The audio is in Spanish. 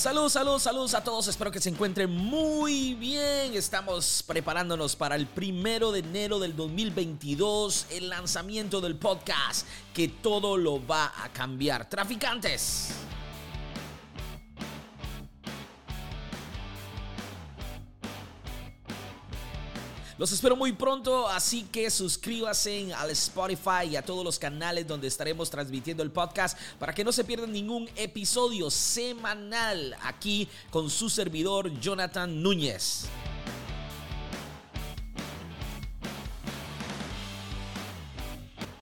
Salud, salud, salud a todos. Espero que se encuentren muy bien. Estamos preparándonos para el primero de enero del 2022, el lanzamiento del podcast que todo lo va a cambiar. Traficantes. Los espero muy pronto, así que suscríbase al Spotify y a todos los canales donde estaremos transmitiendo el podcast para que no se pierdan ningún episodio semanal aquí con su servidor Jonathan Núñez.